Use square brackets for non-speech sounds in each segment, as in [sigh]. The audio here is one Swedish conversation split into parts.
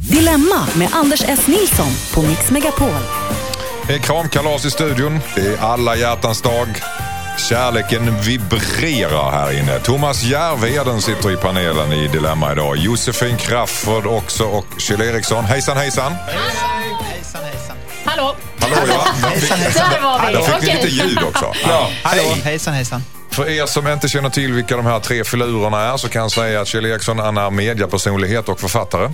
Dilemma med Anders S. Nilsson på Mix Megapol. Det är kramkalas i studion. Det är alla hjärtans dag. Kärleken vibrerar här inne. Thomas Järvheden sitter i panelen i Dilemma idag. Josefin Crafoord också och Kjell Eriksson. Hejsan hejsan! Hejsan, hejsan. Hallå! Hallå ja! Hejsan, hejsan. Där var vi. Där fick vi lite ljud också. Ja. Hallå, Hej! hejsan, hejsan. För er som inte känner till vilka de här tre filurerna är så kan jag säga att Kjell Eriksson han är mediapersonlighet och författare.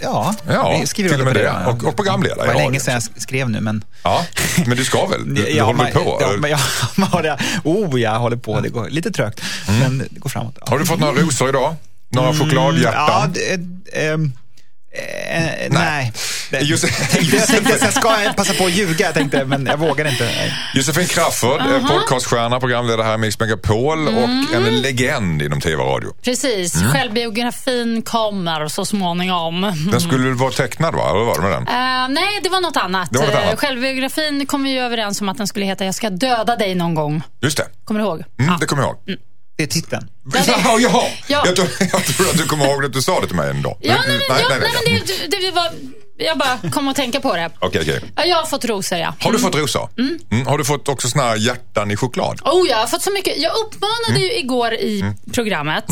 Ja, Ja, vi skriver till och med det. på Och- och programledare Det var länge sedan jag skrev nu, men... Ja, men du ska väl? [laughs] Du, du håller man- på? Ja, men jag, [laughs] man, det, oh, jag håller på. Det går lite trögt, men det går framåt. Ja. Har du fått några rosor idag? Några chokladhjärtan? Ja, det, ehm, eh, nej. Det- Just- jag tänkte, jag ska jag passa på att ljuga? Jag tänkte, men jag vågar inte. Nej. Josefin Crafoord, uh podcaststjärna, programledare här i Mix Megapol och en legend inom tv och radio. Precis, Mm. självbiografin kommer så småningom. Den skulle vara tecknad va? Eller var det med den? Eh, nej, det var något annat. Det var något Eh, annat. Självbiografin kom vi ju överens om att den skulle heta Jag ska döda dig någon gång. Just det. Kommer du ihåg? Mm, Ja. Det kommer jag ihåg. Det är titeln. Ja, jaha. Ja. Jag, tror, jag tror att du kommer ihåg att du sa det till mig en dag. Ja, nej, ja, nej, nej. men det, det, det var... Jag bara kom att tänka på det. Okej, okej. Ja, jag har fått rosor, ja. Har du fått rosor? Mm. Har du fått också såna här hjärtan i choklad? Oh, jag har fått så mycket. Jag uppmanade Mm. ju igår i programmet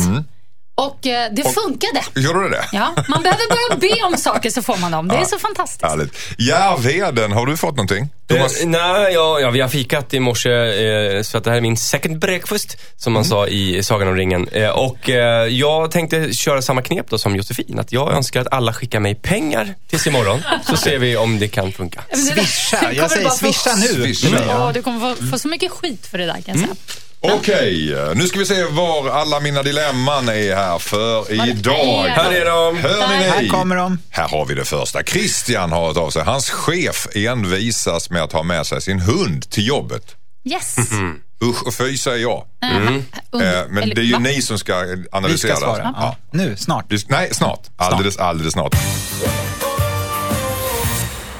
och eh, det funkade. Gjorde du det? Ja, man behöver bara be om saker så får man dem. Det är så fantastiskt. Härligt. Järvheden, har du fått någonting? Thomas? Eh, nej, ja, ja, vi har fikat i morse, eh, så att det här är min second breakfast, som man sa i Sagan om ringen. Eh, och eh, jag tänkte köra samma knep då som Josefin, att jag önskar att alla skickar mig pengar tills imorgon, så ser vi om det kan funka. Swisha. Jag säger swisha nu. Swisha. Ja, du kommer få, få så mycket skit för det där kan jag säga. Okej, nu ska vi se var alla mina dilemman är här för idag. är Här är de. Hör ni Här kommer de. Här har vi det första. Christian har hört av sig. Hans chef envisas med att ha med sig sin hund till jobbet. Yes. Usch och fy säger jag. Under- Eh, men det är ju ni som ska Vi analysera ska svara. det. Ja. Nu, snart. Nej, snart. Alldeles, alldeles snart.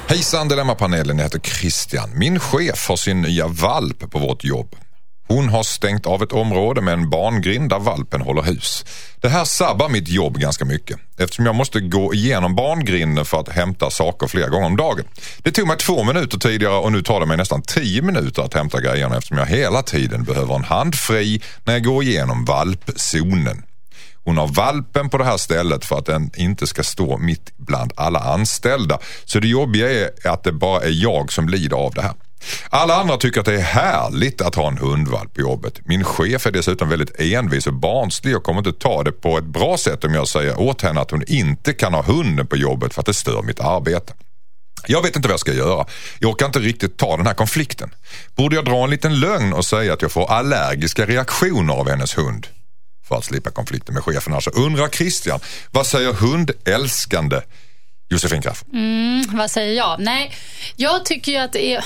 Hejsan Dilemmapanelen, jag heter Christian. Min chef har sin nya valp på vårt jobb. Hon har stängt av ett område med en barngrind där valpen håller hus. Det här sabbar mitt jobb ganska mycket eftersom jag måste gå igenom barngrinden för att hämta saker flera gånger om dagen. Det tog mig två minuter tidigare och nu tar det mig nästan tio minuter att hämta grejerna eftersom jag hela tiden behöver en hand fri när jag går igenom valpzonen. Hon har valpen på det här stället för att den inte ska stå mitt bland alla anställda. Så det jobbiga är att det bara är jag som lider av det här. Alla andra tycker att det är härligt att ha en hundvalp på jobbet. Min chef är dessutom väldigt envis och barnslig och kommer inte ta det på ett bra sätt om jag säger åt henne att hon inte kan ha hunden på jobbet för att det stör mitt arbete. Jag vet inte vad jag ska göra. Jag orkar inte riktigt ta den här konflikten. Borde jag dra en liten lögn och säga att jag får allergiska reaktioner av hennes hund? För att slippa konflikten med chefen. Alltså undrar Christian, vad säger hundälskande Josefin Crafoord? Mm, vad säger jag? Nej, jag tycker ju att det är...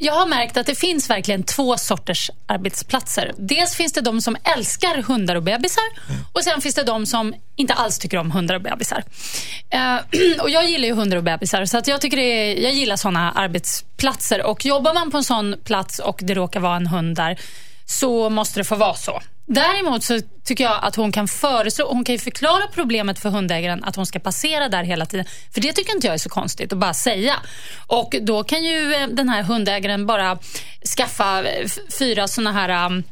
Jag har märkt att det finns verkligen två sorters arbetsplatser. Dels finns det de som älskar hundar och bebisar och sen finns det de som inte alls tycker om hundar och bebisar. Eh, [clears throat] och jag gillar ju hundar och bebisar så att jag, tycker är, jag gillar såna arbetsplatser. Och jobbar man på en sån plats och det råkar vara en hund där så måste det få vara så. Däremot så tycker jag att hon kan föreslå, hon kan ju förklara problemet för hundägaren att hon ska passera där hela tiden. För det tycker inte jag är så konstigt att bara säga. Och då kan ju eh, den här hundägaren bara skaffa eh, fyra såna här um,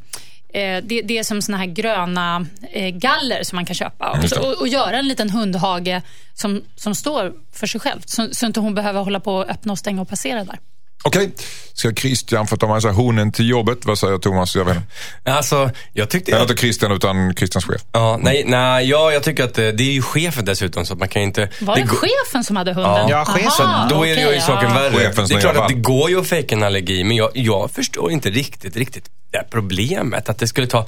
Eh, det, det är som såna här gröna galler som man kan köpa Just det. och, och göra en liten hundhage som, som står för sig själv. Så, så inte hon behöver hålla på och öppna och stänga och passera där. Okej, ska Christian få ta med sig honen till jobbet? Vad säger Thomas? Jag vet inte. Alltså, jag tyckte... Eller inte Christian utan Christians chef. Ja, nej, nej, ja, jag tycker att eh, det är ju chefen dessutom så att man kan inte... Var det, går- chefen som hade hunden? Ja, chefen. Aha, Då är det ju okej, saken ja. värre. Chefens det är klart att det går ju att fejka en allergi, men jag, jag förstår inte riktigt, riktigt det här problemet. Att det skulle ta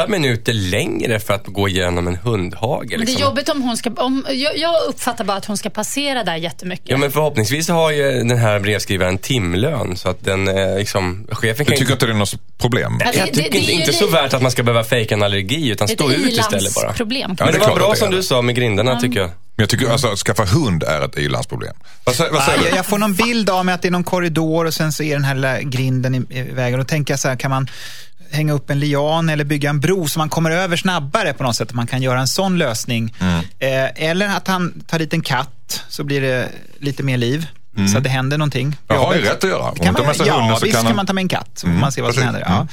åtta minuter längre för att gå igenom en hundhage. Men det är Liksom. jobbigt om hon ska... Om, jag, jag uppfattar bara att hon ska passera där jättemycket. Ja, men förhoppningsvis har ju den här brevskrivaren timlön, så att den eh, liksom, chefen Du kan tycker inte det är något problem? Det- Jag tycker det- det inte, är ju inte så värt att man ska behöva fejka en allergi, utan Det stå ut istället bara. i-landsproblem. Ja, Men det det är var bra det som du sa med grindarna, tycker jag. Men jag tycker alltså att skaffa hund är ett i-landsproblem. Vad säger, vad säger Jag, du? jag får någon bild av mig att det är någon korridor och sen så är den här grinden i, i vägen. Då tänker jag så här, kan man hänga upp en lian eller bygga en bro så man kommer över snabbare på något sätt. Man kan göra en sån lösning. Eh, eller att han tar dit en katt så blir det lite mer liv. Så att det händer någonting. Det har ju rätt att göra. Om Kan man, ja, hunden så visst kan han- man ta med en katt får man se vad som. Mm. händer. Ja.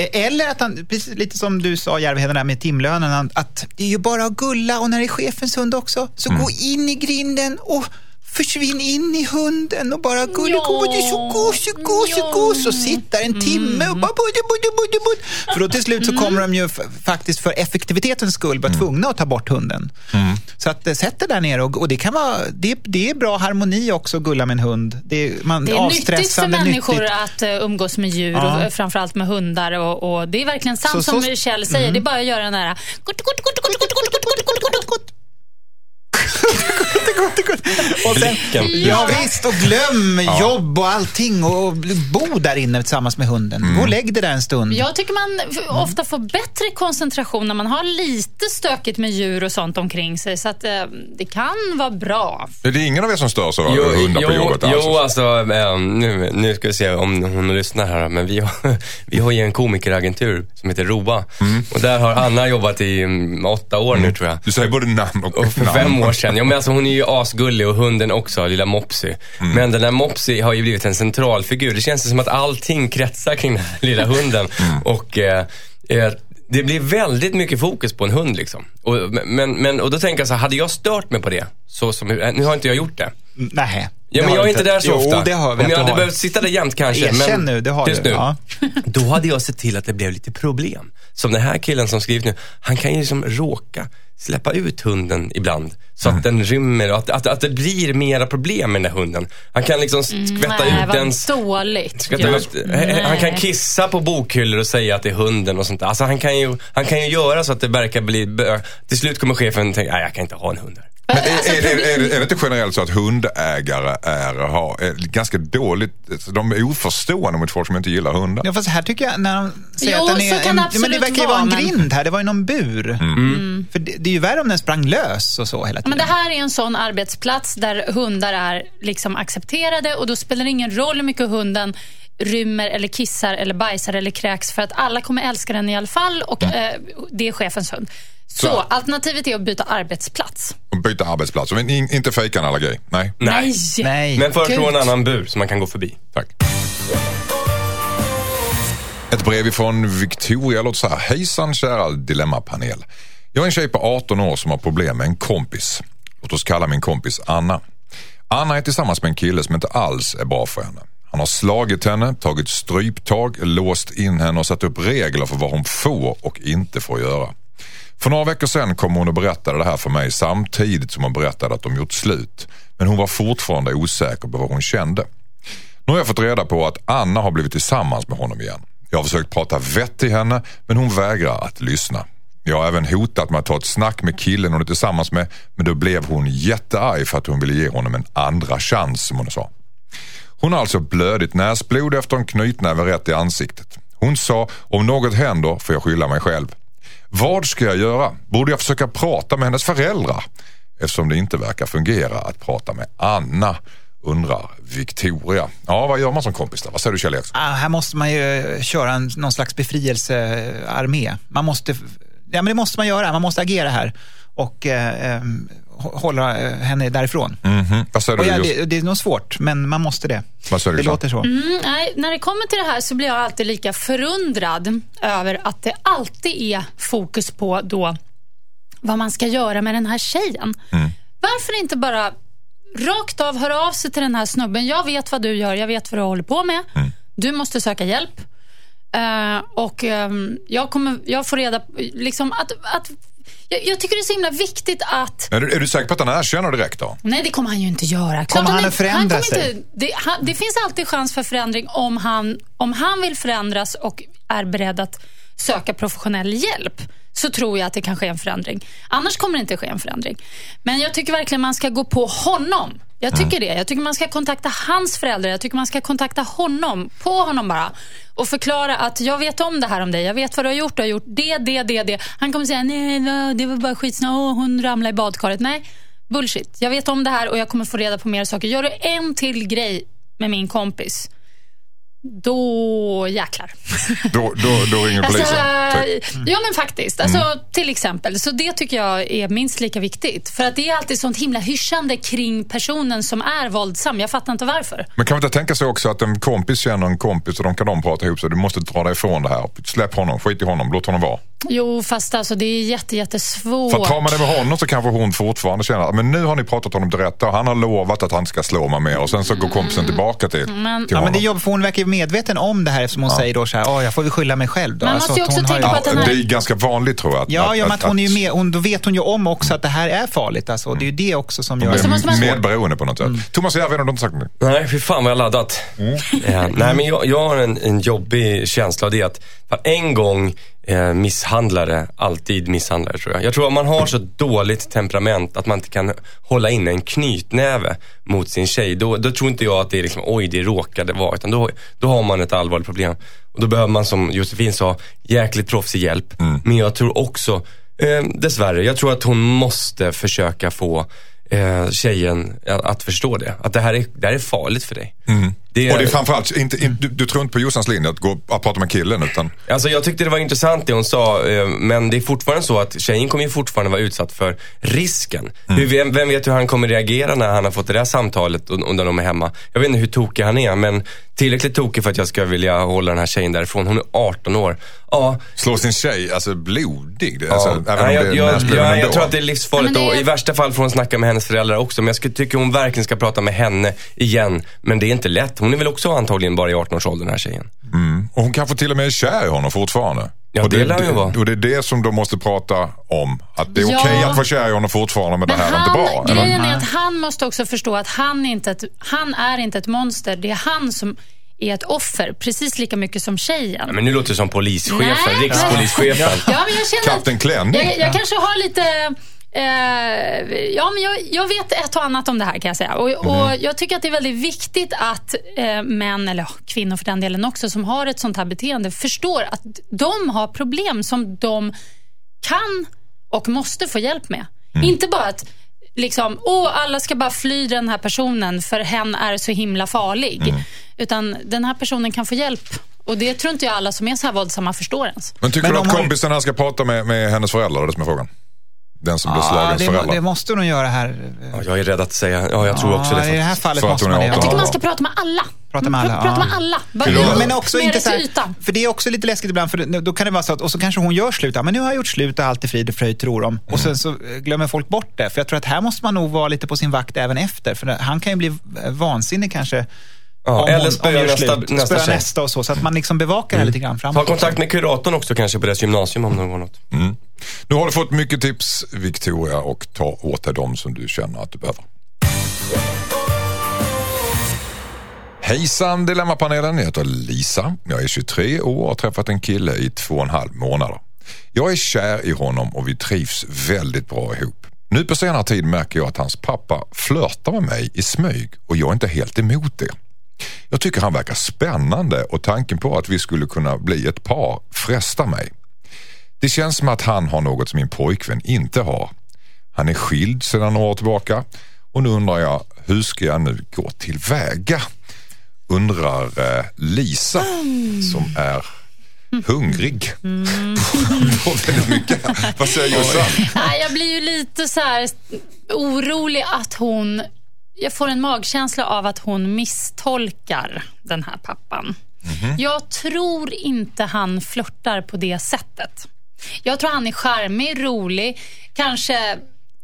Eh, Eller att han, precis, lite som du sa Järvheden där med timlönen, att det är ju bara att gulla och när det är chefens hund också, så Mm. gå in i grinden och försvinn in i hunden och bara gullegos, det är så gos, så gos, så gos och sitt där en timme och bara budde, budde, budde, budde. För då till slut så kommer de ju faktiskt för effektivitetens skull vara tvungna att ta bort hunden. Så att eh, sätt det där nere och, och det kan vara, det, det är bra harmoni också att gulla med en hund. Det är, man, Det är nyttigt för människor nyttigt. att uh, umgås med djur, Ja. och, eh, framförallt med hundar. Och, och Det är verkligen sant Så- som så- Kjell säger. Det är bara att göra den där och sen, Blicken. ja, visst, och glöm ja. jobb och allting och bo där inne tillsammans med hunden. Mm. Gå och mm. lägg dig där en stund. Jag tycker man mm. ofta får bättre koncentration när man har lite stökigt med djur och sånt omkring sig. Så att, eh, det kan vara bra. Det är ingen av er som stör sig av hundar på jobbet? Jo, liksom. alltså ehm, nu, nu ska vi se om hon lyssnar här. Men vi har, [laughs] vi har ju en komikeragentur som heter Roa. Mm. Och där har Anna jobbat i mm, åtta år nu tror jag. Du säger både namn och, och för namn. fem år sedan. Ja, men alltså, hon är ju asgullig och hunden också, lilla Mopsy. Mm. Men den där Mopsy har ju blivit en centralfigur. Det känns som att allting kretsar kring den här lilla hunden. [laughs] Mm. Och eh, eh, det blir väldigt mycket fokus på en hund liksom. Och, men, men, och då tänker jag så här, hade jag stört mig på det, så som, nu har inte jag gjort det. Nej. Ja, men jag är inte där så Jo, ofta. det har vi. Om jag hade behövt sitta där jämt kanske. Erkänn nu, det har du. Nu. Ja. [laughs] Då hade jag sett till att det blev lite problem. Som den här killen som skrivit nu, han kan ju liksom råka släppa ut hunden ibland. Så Mm. att den rymmer och att, att, att det blir mera problem med den där hunden. Han kan liksom skvätta Nej, ut den. dåligt. Skvätta ut, eh, han kan Nej. kissa på bokhyllor och säga att det är hunden och sånt där. Alltså han kan ju, han kan ju göra så att det verkar bli, till slut kommer chefen tänka, nej jag kan inte ha en hund här. Men är, är, är, är, det- är det inte generellt så att hundägare är, har, är ganska dåligt, de är oförstående mot folk som inte gillar hundar? Ja, fast här tycker jag, när de säger Jo, att den är så kan en, men det verkar ju vara en men- grind här, det var ju någon bur. Mm. För det, det är ju värre om den sprang lös och så hela tiden. Men det här är en sån arbetsplats där hundar är liksom accepterade och då spelar det ingen roll hur mycket hunden rymmer eller kissar eller bajsar eller kräks för att alla kommer älska den i alla fall och eh, det är chefens hund. Så, Så. alternativet är att byta arbetsplats. Och byta arbetsplats. Men in, inte fejka en allergi? Nej. Nej. Nej. Men föreslå en annan bur som man kan gå förbi. Tack. Ett brev ifrån Victoria låter så här. Hejsan kära Dilemmapanel. Jag är en tjej på 18 år som har problem med en kompis. Låt oss kalla min kompis Anna. Anna är tillsammans med en kille som inte alls är bra för henne. Han har slagit henne, tagit stryptag, låst in henne och satt upp regler för vad hon får och inte får göra. För några veckor sedan kom hon och berättade det här för mig samtidigt som hon berättade att de gjort slut. Men hon var fortfarande osäker på vad hon kände. Nu har jag fått reda på att Anna har blivit tillsammans med honom igen. Jag har försökt prata vett till henne men hon vägrar att lyssna. Jag har även hotat med att ta ett snack med killen hon är tillsammans med men då blev hon jättearg för att hon ville ge honom en andra chans som hon sa. Hon har alltså blödigt näsblod efter en knytnäve rätt i ansiktet. Hon sa om något händer får jag skylla mig själv. Vad ska jag göra? Borde jag försöka prata med hennes föräldrar? Eftersom det inte verkar fungera att prata med Anna, undrar Victoria. Ja, vad gör man som kompis där? Vad säger du Kjell Eriksson? Ah, här måste man ju köra en, någon slags befrielsearmé. Man måste, ja men det måste man göra, man måste agera här och eh, eh, hålla eh, henne därifrån. Mhm. Vad säger Och du? ja, det, det är nog svårt, men man måste det. Vad säger du, Det låter så. Mm, nej, när det kommer till det här så blir jag alltid lika förundrad över att det alltid är fokus på då vad man ska göra med den här tjejen. Varför inte bara rakt av höra av sig till den här snubben. Jag vet vad du gör, jag vet vad du håller på med. Du måste söka hjälp. Eh, och ehm, jag, kommer, jag får reda på liksom att, att jag, jag tycker det är så himla viktigt att Är, du, är du säker på att han erkänner direkt då? Nej, det kommer han ju inte göra. Klart Kommer han inte- att förändra han sig? Inte, det, han, det finns alltid chans för förändring om han, om han vill förändras och är beredd att söka professionell hjälp. Så tror jag att det kan ske en förändring. Annars kommer det inte ske en förändring. Men jag tycker verkligen man ska gå på honom. Jag tycker det. Jag tycker man ska kontakta hans föräldrar. Jag tycker man ska kontakta honom, på honom bara. Och förklara att jag vet om det här om dig. Jag vet vad du har gjort. Du har gjort det, det, det, det. Han kommer säga, nej, nej det var bara skitsnö. Oh, hon ramlade i badkaret. Nej, bullshit. Jag vet om det här och jag kommer få reda på mer saker. Gör du en till grej med min kompis, då jäklar. Då, då, då ringer Alltså, polisen. Typ. ja men faktiskt. Alltså, Till exempel. Så det tycker jag är minst lika viktigt. För att det är alltid sånt himla hyschande kring personen som är våldsam. Jag fattar inte varför. Men kan man inte tänka sig också att en kompis känner en kompis och de kan de prata ihop sig. Du måste dra dig ifrån det här. Släpp honom, skit i honom, låt honom vara. Jo, fast alltså, det är jätte, jättesvårt. För tar man det med honom så kanske hon fortfarande känner att men nu har ni pratat honom till rätta och han har lovat att han ska slå mig mer och sen så går kompisen tillbaka till, Mm. Men- till Ja, honom. men det är jobbigt för hon verkar ju medveten om det här eftersom hon säger då så här, "Åh, jag får väl skylla mig själv då. Man måste ju att också hon har tänka på att den Ja, här- det är ganska vanligt tror jag. Att, Ja, ja men att hon är ju att- med, hon, då vet hon ju om också att det här är farligt. Alltså. Det är ju det också som gör... Och så måste man- Medberoende på något sätt. Thomas Järvheden har du inte sagt nu. Nej, fy fan vad jag har laddat. Eh, nej, men jag, jag har en, en jobbig känsla och det att en gång eh, misshandlare, alltid misshandlare tror jag. Jag tror att man har så dåligt temperament att man inte kan hålla in en knytnäve mot sin tjej. Då, då tror inte jag att det är liksom, oj det råkade vara, utan då, då har man ett allvarligt problem. Och då behöver man som Josefin sa, jäkligt proffsig hjälp. Men jag tror också, eh, dessvärre, jag tror att hon måste försöka få eh, tjejen att, att förstå det. Att det här är, det här är farligt för dig. Det, Och det är framförallt, inte, in, du, du tror inte på Jossans linje att gå och prata med killen utan Alltså jag tyckte det var intressant det hon sa, eh, men det är fortfarande så att tjejen kommer ju fortfarande vara utsatt för risken. Hur, vem, vem vet hur han kommer reagera när han har fått det där samtalet och, och när de är hemma. Jag vet inte hur tokig han är, men tillräckligt tokig för att jag ska vilja hålla den här tjejen därifrån. Hon är 18 år. Ja, slå sin tjej, alltså blodig. Det- Alltså, ja. även om det jag, är jag, jag, jag tror att det är livsfarligt Ja, det är- och i värsta fall får hon snacka med hennes föräldrar också. Men jag skulle, tycker hon verkligen ska prata med henne igen. Men det är inte lätt. Hon är väl också antagligen bara i 18-årsåldern den här tjejen. Och hon kanske till och med är kär i honom fortfarande. Ja, och det lär hon ju vara. Och det är det som de måste prata om. Att det är Ja. okej att vara kär i honom fortfarande men, det här är inte bra. eller? grejen är att han måste också förstå att han, inte ett, han är inte ett monster. Det är han som är ett offer, precis lika mycket som tjejen. Ja, men nu låter det som polischefen, rikspolischefen. Ja, men jag känner Kapten Klänning. jag, jag kanske har lite... Eh, ja, men jag, jag vet ett och annat om det här kan jag säga. Och, och Jag tycker att det är väldigt viktigt att eh, män, eller ja, kvinnor för den delen också, som har ett sånt här beteende förstår att de har problem som de kan och måste få hjälp med. Inte bara att liksom, åh, alla ska bara fly den här personen för hen är så himla farlig. Utan den här personen kan få hjälp. Och det tror inte jag alla som är så här våldsamma förstår ens. Men tycker Men du att kompisen här ska prata med, med hennes föräldrar? Det som är frågan. Den som blir Ja, slagens det, må- föräldrar. det måste hon göra här. Ja, jag är rädd att säga, ja jag tror också det Ja, I det här fallet För att måste man det. 18 Jag tycker Ja. man ska prata med alla. Prata med alla, Pr- Prata ja. med alla. Dem. Men också inte det så här, för det är också lite läskigt ibland, för det- då kan det vara så att, och så kanske hon gör slut, ja, men nu har jag gjort slut och allt är frid och fröjd tror de. Och sen så eh, glömmer folk bort det. För jag tror att här måste man nog vara lite på sin vakt även efter, för det- han kan ju bli vansinnig kanske. Ja, om eller spöa nästa- nästa tjej. nästa och så, så att man liksom bevakar det här lite grann Ta framåt. kontakt med kuratorn också kanske på deras gymnasium om det går något. Mm. Nu har du fått mycket tips Victoria och ta åt dig dem som du känner att du behöver. Hejsan Dilemmapanelen, jag heter Lisa. Jag är 23 år och har träffat en kille i två och en halv månader. Jag är kär i honom och vi trivs väldigt bra ihop. Nu på senare tid märker jag att hans pappa flörtar med mig i smyg och jag är inte helt emot det. Jag tycker han verkar spännande och tanken på att vi skulle kunna bli ett par frestar mig. Det känns som att han har något som min pojkvän inte har. Han är skild sedan några år tillbaka och nu undrar jag hur ska jag nu gå tillväga? Undrar eh, Lisa som är hungrig [laughs] på väldigt mycket. Vad säger Jossan? Jag blir ju lite så här orolig att hon... Jag får en magkänsla av att hon misstolkar den här pappan. Jag tror inte han flörtar på det sättet. Jag tror han är charmig, rolig, kanske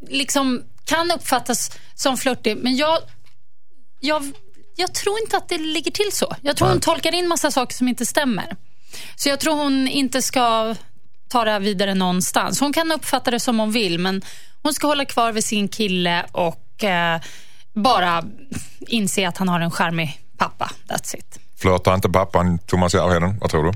liksom kan uppfattas som flörtig. Men jag, jag, jag tror inte att det ligger till så. Jag tror hon tolkar in massa saker som inte stämmer. Så jag tror hon inte ska ta det här vidare någonstans. Hon kan uppfatta det som hon vill, men hon ska hålla kvar vid sin kille och eh, bara inse att han har en charmig pappa. That's it. Flörtar inte pappan Thomas Järvheden? Vad tror du?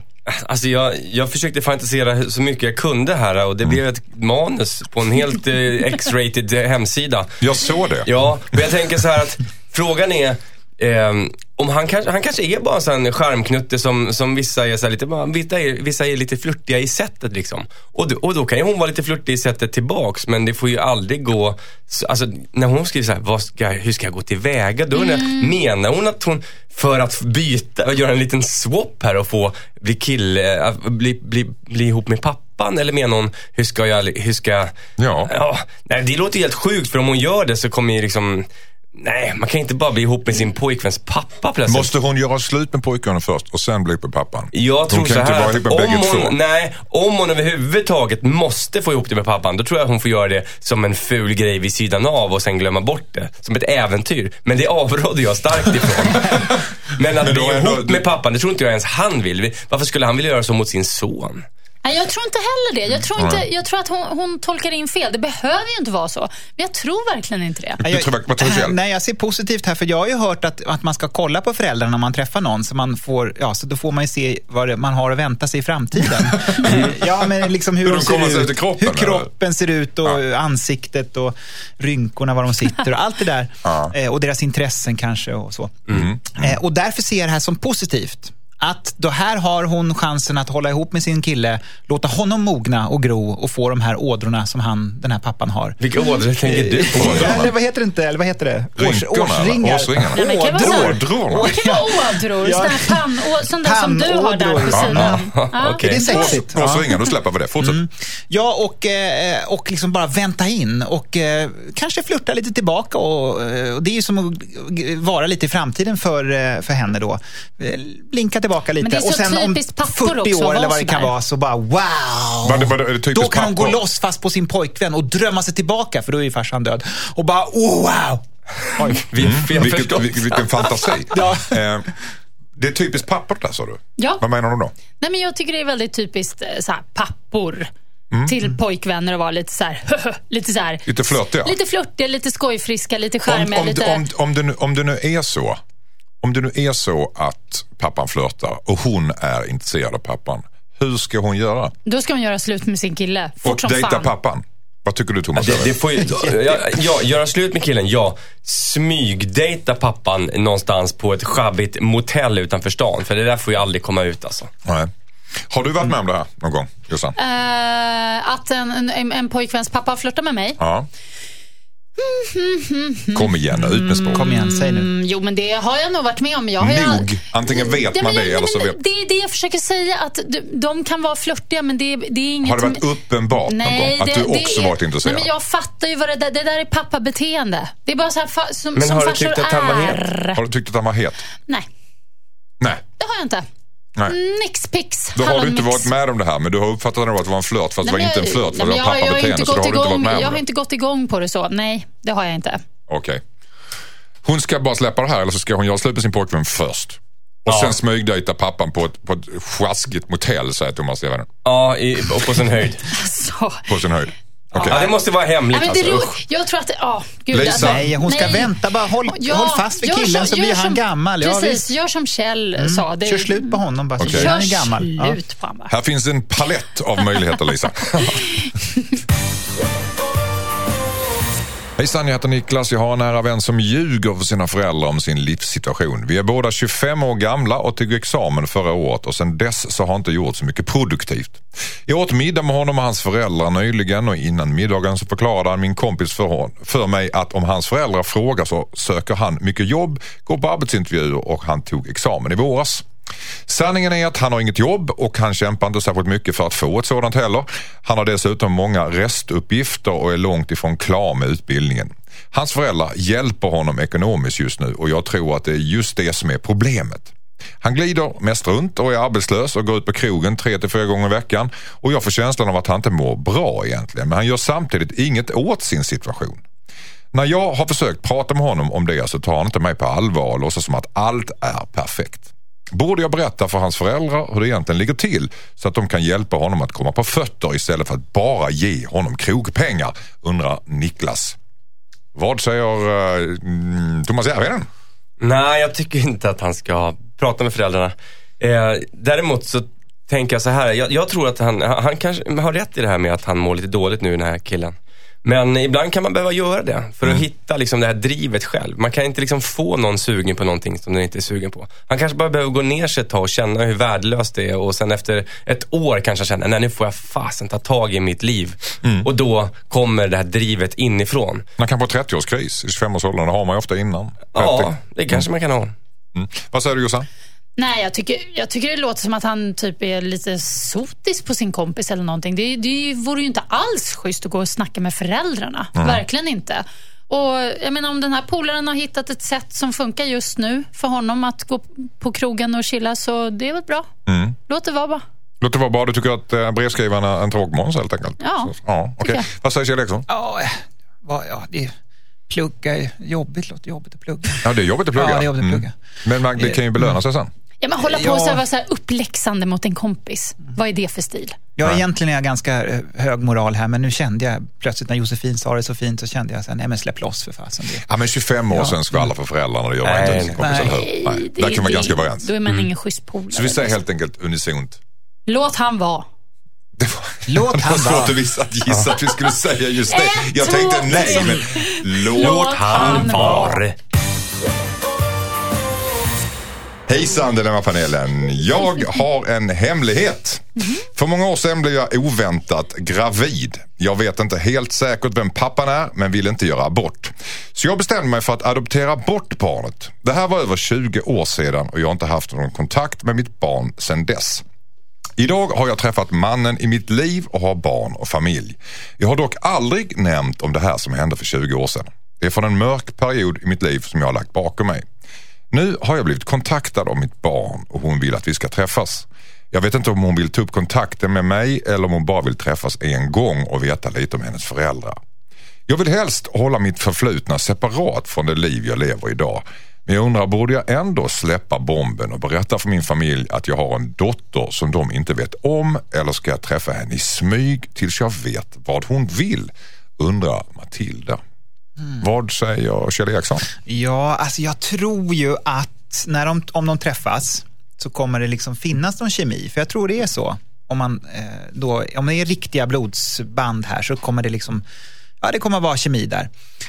Alltså jag, jag försökte fantisera så mycket jag kunde här och det blev ett manus på en helt eh, X-rated eh, hemsida. Jag såg det. Ja, men jag tänker så här att frågan är ehm, om han, kanske, han kanske är bara en sån charmknutte som, som vissa, är så lite, bara- vissa, är, vissa är lite flörtiga i sättet liksom. Och, då- och då kan ju hon vara lite flörtig i sättet tillbaks, men det får ju aldrig gå... så- Alltså, när hon skriver så här, vad ska, hur ska jag gå tillväga? Då jag, menar hon att hon, för att byta, göra en liten swap här och få bli kille, bli, bli, bli ihop med pappan? Eller menar hon, hur ska jag, hur ska jag... Ja. Ja, nej, det låter helt sjukt för om hon gör det så kommer ju liksom... Nej, man kan inte bara bli ihop med sin pojkväns pappa plötsligt. Måste hon göra slut med pojkarna först och sen bli ihop med pappan? Jag tror hon kan så inte vara ihop med bägge två. hon, nej, om hon överhuvudtaget måste få ihop det med pappan, då tror jag att hon får göra det som en ful grej vid sidan av och sen glömma bort det. Som ett äventyr. Men det avråder jag starkt ifrån. [laughs] Men att Men bli ändå- ihop med pappan, det tror inte jag ens han vill. Varför skulle han vilja göra så mot sin son? Nej, jag tror inte heller det. Jag tror, inte, jag tror att hon, hon tolkar in fel. Det behöver ju inte vara så. Men jag tror verkligen inte det. Nej, jag, tror- vad tror du, Kjell? Nej, jag ser positivt här, för jag har ju hört att, att man ska kolla på föräldrarna när man träffar någon, så, man får, ja, så då får man ju se vad det, man har att vänta sig i framtiden. [laughs] ja, men liksom hur, Hur de ser se ut, ut kroppen, hur kroppen ser ut och ansiktet och rynkorna, var de sitter och allt det där. Ja. Eh, och deras intressen kanske och så. Eh, och därför ser jag det här som positivt. Att då här har hon chansen att hålla ihop med sin kille, låta honom mogna och gro och få de här ådrorna som han, den här pappan har. Vilka ådror tänker du på? [laughs] Eller vad heter det inte? Eller vad heter det? Års, årsringar. Årsringarna. Men det kan vara. Det kan ådror. [laughs] Ja. Sån där som du har där på sidan. Ja, Ja. okej. Det är sexigt. Årsringar, då släpper vi det. Fortsätt. Ja, och, eh, och liksom bara vänta in och eh, kanske flirta lite tillbaka. Och, eh, och det är ju som att vara lite i framtiden för, för henne då. Blinka tillbaka lite. Men det är så och sen om typiskt pappor 40 också år eller vad det kan vara så bara wow! Vad- vad- är det typiskt då kan hon gå loss fast på sin pojkvän och drömma sig tillbaka för då är ju farsan död. Och bara oh, wow! Vi, vi har Vilket, vilken fantasi. [laughs] Ja. Eh, det är typiskt pappor där, sa du? Ja. Vad menar du då? Nej, men jag tycker det är väldigt typiskt eh, så här, pappor Mm. till pojkvänner att vara lite så här, [laughs] lite så här, Lite flörtiga? lite flörtiga, lite skojfriska, lite Om, charmiga. om, lite... om, om, det nu, om det nu är så om det nu är så att pappan flörtar och hon är intresserad av pappan, hur ska hon göra? Då ska hon göra slut med sin kille fort Och som dejta fan. pappan? Vad tycker du Thomas? Det, det får ju, [laughs] ja, ja, göra slut med killen, ja. Smygdejta pappan någonstans på ett sjabbigt motell utanför stan. För det där får ju aldrig komma ut alltså. Nej. Har du varit med om det här någon gång, Jossan? Eh, att en, en, en pojkväns pappa flörtar med mig. Ja. Kom igen, ut med språk. Kom igen, säg nu. Mm, jo, men det har jag nog varit med om. Jag har Nog. Antingen vet Ja, man men, det eller så men vet Det är det jag försöker säga. Att de, kan vara flörtiga, men det, är- det är inget... Har det varit uppenbart någon gång att du också är- varit intresserad? Nej, men jag fattar ju vad det där Det där är pappabeteende. Det är bara så här fa, som, Men som farsor tyckt att han var het? är. Har du tyckt att han var het? Nej, Nej. det har jag inte. Nej. Nix pix. Då har du inte varit med om det här, men du har uppfattat det att det var en flört fast det var Nej, inte en flört för det var men jag- jag har pappabeteende. inte Så har du inte varit Jag har det. inte gått igång på det så. Nej, det har jag inte. Okej. Hon ska bara släppa det här eller så ska hon göra slut med sin pojkvän först. Och Ja. sen smygdejta pappan på ett, på ett sjaskigt motell säger Thomas Levanen. Ja, i, och på sin höjd. [laughs] Så. På sin höjd. Okej. Ja, det måste vara hemligt men det är alltså. jag tror att det, ja, gud, Lisa. alltså, Nej, hon ska nej. vänta. Bara håll, håll fast vid killen så, gör blir han som- gammal. Ja, Precis, visst. gör som Kjell sa. Det, Kör slut på honom bara så Okej. blir han gammal. Ja. slut på honom. Här finns en palett av möjligheter Lisa. [laughs] Hejsan, jag heter Niklas. Jag har en nära vän som ljuger för sina föräldrar om sin livssituation. Vi är båda 25 år gamla och tog examen förra året och sedan dess så har inte gjort så mycket produktivt. Jag åt middag med honom och hans föräldrar nyligen och innan middagen så förklarade han min kompis för, hon, för mig att om hans föräldrar frågar så söker han mycket jobb, går på arbetsintervjuer och han tog examen i våras. Sanningen är att han har inget jobb och han kämpar inte särskilt mycket för att få ett sådant heller. Han har dessutom många restuppgifter och är långt ifrån klar med utbildningen. Hans föräldrar hjälper honom ekonomiskt just nu och jag tror att det är just det som är problemet. Han glider mest runt och är arbetslös och går ut på krogen tre till fyra gånger i veckan och jag får känslan av att han inte mår bra egentligen men han gör samtidigt inget åt sin situation. När jag har försökt prata med honom om det så tar han inte mig på allvar och låtsas som att allt är perfekt. Borde jag berätta för hans föräldrar hur det egentligen ligger till så att de kan hjälpa honom att komma på fötter istället för att bara ge honom krogpengar? Undrar Niklas. Vad säger uh, Thomas Järvheden? Nej, jag tycker inte att han ska prata med föräldrarna. Eh, däremot så tänker jag så här. Jag, jag tror att han, han kanske har rätt i det här med att han mår lite dåligt nu, den här killen. Men ibland kan man behöva göra det för att hitta liksom det här drivet själv. Man kan inte liksom få någon sugen på någonting som den inte är sugen på. Han kanske bara behöver gå ner sig ett tag och känna hur värdelöst det är och sen efter ett år kanske känna, nej nu får jag fasen ta tag i mitt liv. Och då kommer det här drivet inifrån. Man kan få 30-årskris i 25-årsåldern, det har man ju ofta innan. Ja, det kanske man kan ha. Mm. Vad säger du Jossan? Nej, jag tycker, jag tycker det låter som att han typ är lite sotis på sin kompis eller någonting. Det, det vore ju inte alls schysst att gå och snacka med föräldrarna. Verkligen inte. Och jag menar Om den här polaren har hittat ett sätt som funkar just nu för honom att gå på krogen och chilla, så det är väl bra. Mm. Låt det vara bara. Låt det vara bra. Du tycker att eh, brevskrivarna är en tråkmåns helt enkelt? Ja, Så, ja okej. jag. Vad säger Kjell Eriksson? Ja, eh, ja, det plugga är jobbigt, låter jobbigt att plugga. Ja, det är jobbigt att plugga. Ja, det är jobbigt att plugga. Men man, det kan ju belöna sig sen. Ja, men hålla på Ja. och så vara så här uppläxande mot en kompis. Vad är det för stil? Ja, egentligen är jag ganska eh, hög moral här, men nu kände jag plötsligt när Josefin sa det så fint så kände jag så här, nej men släpp loss för fasen. Det. Ja, men 25 år Ja. sedan skvallrar för föräldrarna, det gör man Nej, inte sin kompis, nej. eller hur? Nej. det- Där kan det- ganska överens. Då är man ingen schysst polare. Så vi säger helt enkelt unisont. Låt han vara. Det var, Låt det [laughs] var han svårt vara. att vissa att gissa att vi skulle säga just det. Jag tänkte nej, men låt Låt han han vara. Hejsan Dilemmapanelen. Jag har en hemlighet. För många år sedan blev jag oväntat gravid. Jag vet inte helt säkert vem pappan är men vill inte göra abort. Så jag bestämde mig för att adoptera bort barnet. Det här var över 20 år sedan och jag har inte haft någon kontakt med mitt barn sedan dess. Idag har jag träffat mannen i mitt liv och har barn och familj. Jag har dock aldrig nämnt om det här som hände för 20 år sedan. Det är från en mörk period i mitt liv som jag har lagt bakom mig. Nu har jag blivit kontaktad av mitt barn och hon vill att vi ska träffas. Jag vet inte om hon vill ta upp kontakten med mig eller om hon bara vill träffas en gång och veta lite om hennes föräldrar. Jag vill helst hålla mitt förflutna separat från det liv jag lever idag. Men jag undrar, borde jag ändå släppa bomben och berätta för min familj att jag har en dotter som de inte vet om eller ska jag träffa henne i smyg tills jag vet vad hon vill? Undrar Matilda. Vad säger Kjell Eriksson? Ja, alltså jag tror ju att när de, om de träffas så kommer det liksom finnas någon kemi. För jag tror det är så. Om, man, eh, då, om det är riktiga blodsband här så kommer det liksom Ja, det kommer att vara kemi där.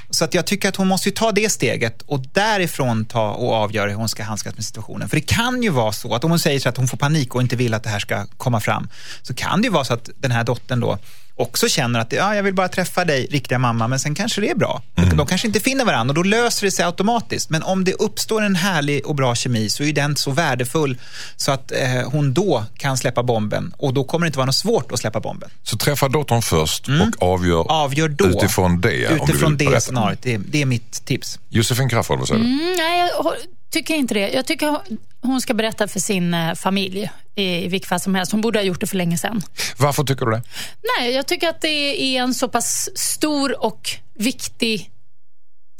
Så att jag tycker att hon måste ju ta det steget och därifrån ta och avgöra hur hon ska handskas med situationen. För det kan ju vara så att om hon säger så att hon får panik och inte vill att det här ska komma fram, så kan det ju vara så att den här dottern då också känner att ja, jag vill bara träffa dig, riktiga mamma, men sen kanske det är bra. De kanske inte finner varandra och då löser det sig automatiskt. Men om det uppstår en härlig och bra kemi så är den så värdefull så att eh, hon då kan släppa bomben och då kommer det inte vara något svårt att släppa bomben. Så träffa dottern först och avgör, Avgör då. utifrån det Utifrån det scenariot, det, det är mitt tips. Josefin Crafoord, vad säger du? Mm, nej, jag tycker inte det. Jag tycker hon ska berätta för sin eh, familj i, vilket fall som helst. Hon borde ha gjort det för länge sedan. Varför tycker du det? Nej, jag tycker att det är en så pass stor och viktig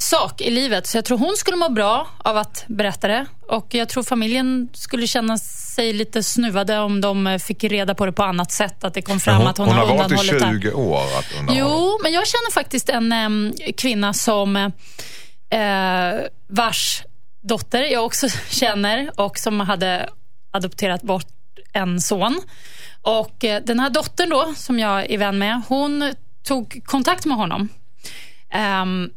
sak i livet. Så jag tror hon skulle må bra av att berätta det. Och jag tror familjen skulle känna sig lite snuvade om de eh, fick reda på det på annat sätt. Att det kom fram hon, att hon, hon har har varit i undanhållit det här. 20 år att undanhålla. Jo, men jag känner faktiskt en em, kvinna som eh, vars dotter jag också [laughs] känner och som hade adopterat bort en son. Och eh, Den här dottern då, som jag är vän med, hon tog kontakt med honom. Um,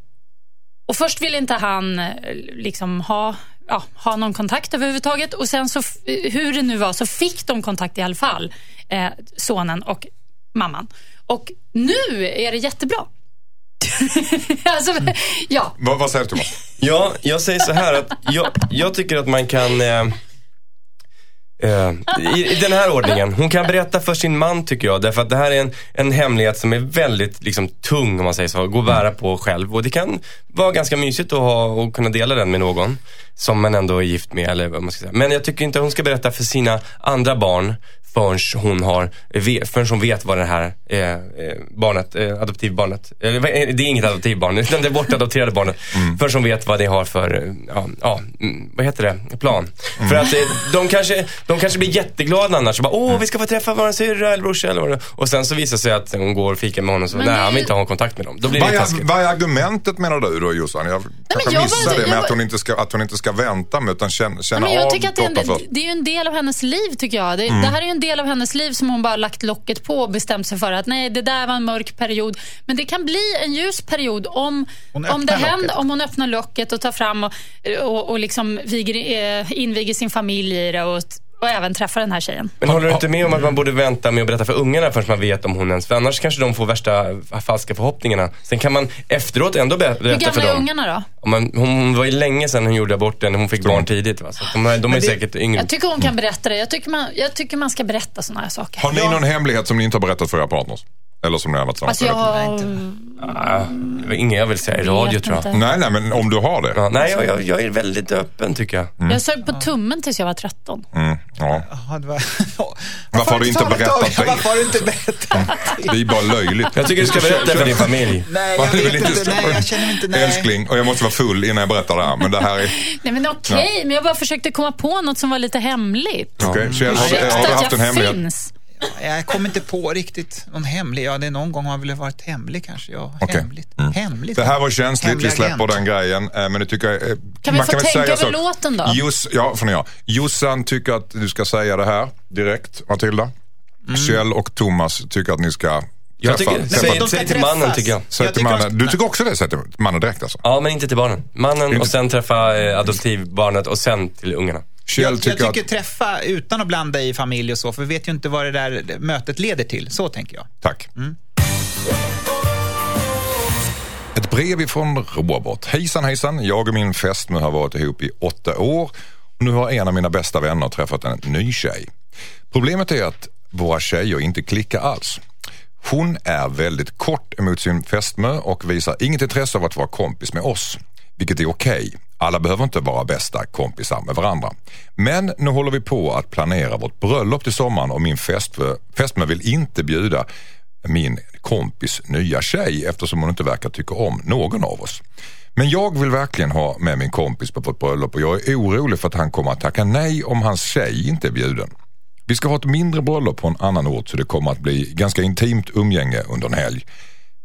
och Först ville inte han eh, liksom ha, ja, ha någon kontakt överhuvudtaget. Och sen så, eh, hur det nu var, så fick de kontakt i alla fall. Eh, sonen och mamman. Och nu är det jättebra. [laughs] alltså, ja. Vad, vad säger du Thomas? Ja, jag säger så här att jag, jag tycker att man kan eh, eh, i, I den här ordningen, hon kan berätta för sin man tycker jag. Därför att det här är en, en hemlighet som är väldigt liksom, tung om man säger så. Gå och bära på själv. Och det kan vara ganska mysigt att ha och kunna dela den med någon. Som man ändå är gift med eller vad man ska säga. Men jag tycker inte hon ska berätta för sina andra barn förrän hon, har, förrän hon vet vad det här eh, eh, barnet, eh, adoptivbarnet, eh, vad är- det är inget adoptivbarn [laughs] utan det bortadopterade barnet. Förrän hon vet vad det har för, eh, ja, ja mm, vad heter det, plan. För att eh, de, kanske, de kanske blir jätteglada annars. Bara, Åh, vi ska få träffa vår syrra eller brorsa eller vad det Och sen så visar det sig att hon går och fikar med honom så, nej det- han vill inte ha kontakt med dem. Då blir Vad det är, taskigt. vad är argumentet menar du då Jossan? Jag, Nej, kanske jag missar bara- det med jag att hon inte ska, att hon inte ska vänta med utan känna, känna men jag av tycker att det är, en, det är ju en del av hennes liv, tycker jag. Mm. Det, det här är ju en del av hennes liv som hon bara lagt locket på och bestämt sig för att nej, det där var en mörk period. Men det kan bli en ljus period om, om, det händer, om hon öppnar locket och tar fram och, och, och liksom viger, eh, inviger sin familj i det och, och även träffar den här tjejen. Men håller du inte med om att man borde vänta med att berätta för ungarna förrän man vet om hon ens... För annars kanske de får värsta falska förhoppningarna. Sen kan man efteråt ändå be- Hur berätta för gamla är dem. ungarna då? Hon, var ju länge sedan hon gjorde aborten. Hon fick barn tidigt. Va? Så de, är- de är det- säkert yngre. Jag tycker hon kan berätta det. Jag tycker man, jag tycker man ska berätta såna här saker. Har ni Ja. någon hemlighet som ni inte har berättat för era partners? Eller som ni har varit tillsammans Alltså jag har... Ja, ingen jag vill säga i radio tror jag. Nej, nej, men om du har det. Ja, nej, jag, jag, jag är väldigt öppen tycker jag. Jag sög på tummen tills jag var 13. Mm, ja. Jaha, var... Varför har du inte berättat det? Varför har du inte berättat Det är bara löjligt. Jag tycker du ska berätta för din familj. Nej, jag vill vet inte Nej, jag känner inte... Nej. Älskling, och jag måste vara full innan jag berättar det här. Men det här är... Nej men okej, men jag bara försökte komma på något som var lite hemligt. Okej, Kjell, har, Ursäkta har du haft en hemlighet? finns. Jag kommer inte på riktigt någon hemlig. Ja, det är någon gång man ville varit hemlig kanske. Ja, Okej. hemligt. Mm. Hemligt. Det här var känsligt, Hemlig vi släpper agent. den grejen. eh, Men det tycker jag, eh, Kan vi man få väl tänka säga över så. låten då? Jos, ja, får ni göra. Jossan tycker att du ska säga det här direkt, Matilda. Mm. Kjell och Thomas tycker att ni ska Jag tycker, träffa säg, säg till mannen tycker jag. säg jag till mannen. Du tycker också det? Säg till mannen direkt alltså? Ja, men inte till barnen. Mannen och sen träffa eh, adoptivbarnet och sen till ungarna. Kjell Jag, jag tycker, tycker att... träffa utan att blanda i familj och så, för vi vet ju inte vad det där mötet leder till. Så tänker jag. Tack. Mm. Ett brev ifrån Robert. Hejsan hejsan, jag och min fästmö har varit ihop i åtta år. Nu har en av mina bästa vänner träffat en ny tjej. Problemet är att våra tjejer inte klickar alls. Hon är väldigt kort emot sin fästmö och visar inget intresse av att vara kompis med oss. Vilket är okej. Alla behöver inte vara bästa kompisar med varandra. Men nu håller vi på att planera vårt bröllop till sommaren och min fästmö, fästmö vill inte bjuda min kompis nya tjej eftersom hon inte verkar tycka om någon av oss. Men jag vill verkligen ha med min kompis på vårt bröllop och jag är orolig för att han kommer att tacka nej om hans tjej inte är bjuden. Vi ska ha ett mindre bröllop på en annan ort så det kommer att bli ganska intimt umgänge under en helg.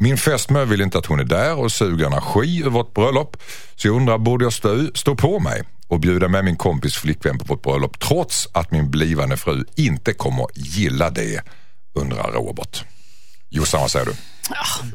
Min fästmö vill inte att hon är där och suger energi över vårt bröllop. Så jag undrar, borde jag stå, stå på mig och bjuda med min kompis flickvän på vårt bröllop trots att min blivande fru inte kommer gilla det? Undrar Robert. Jossan, vad säger du?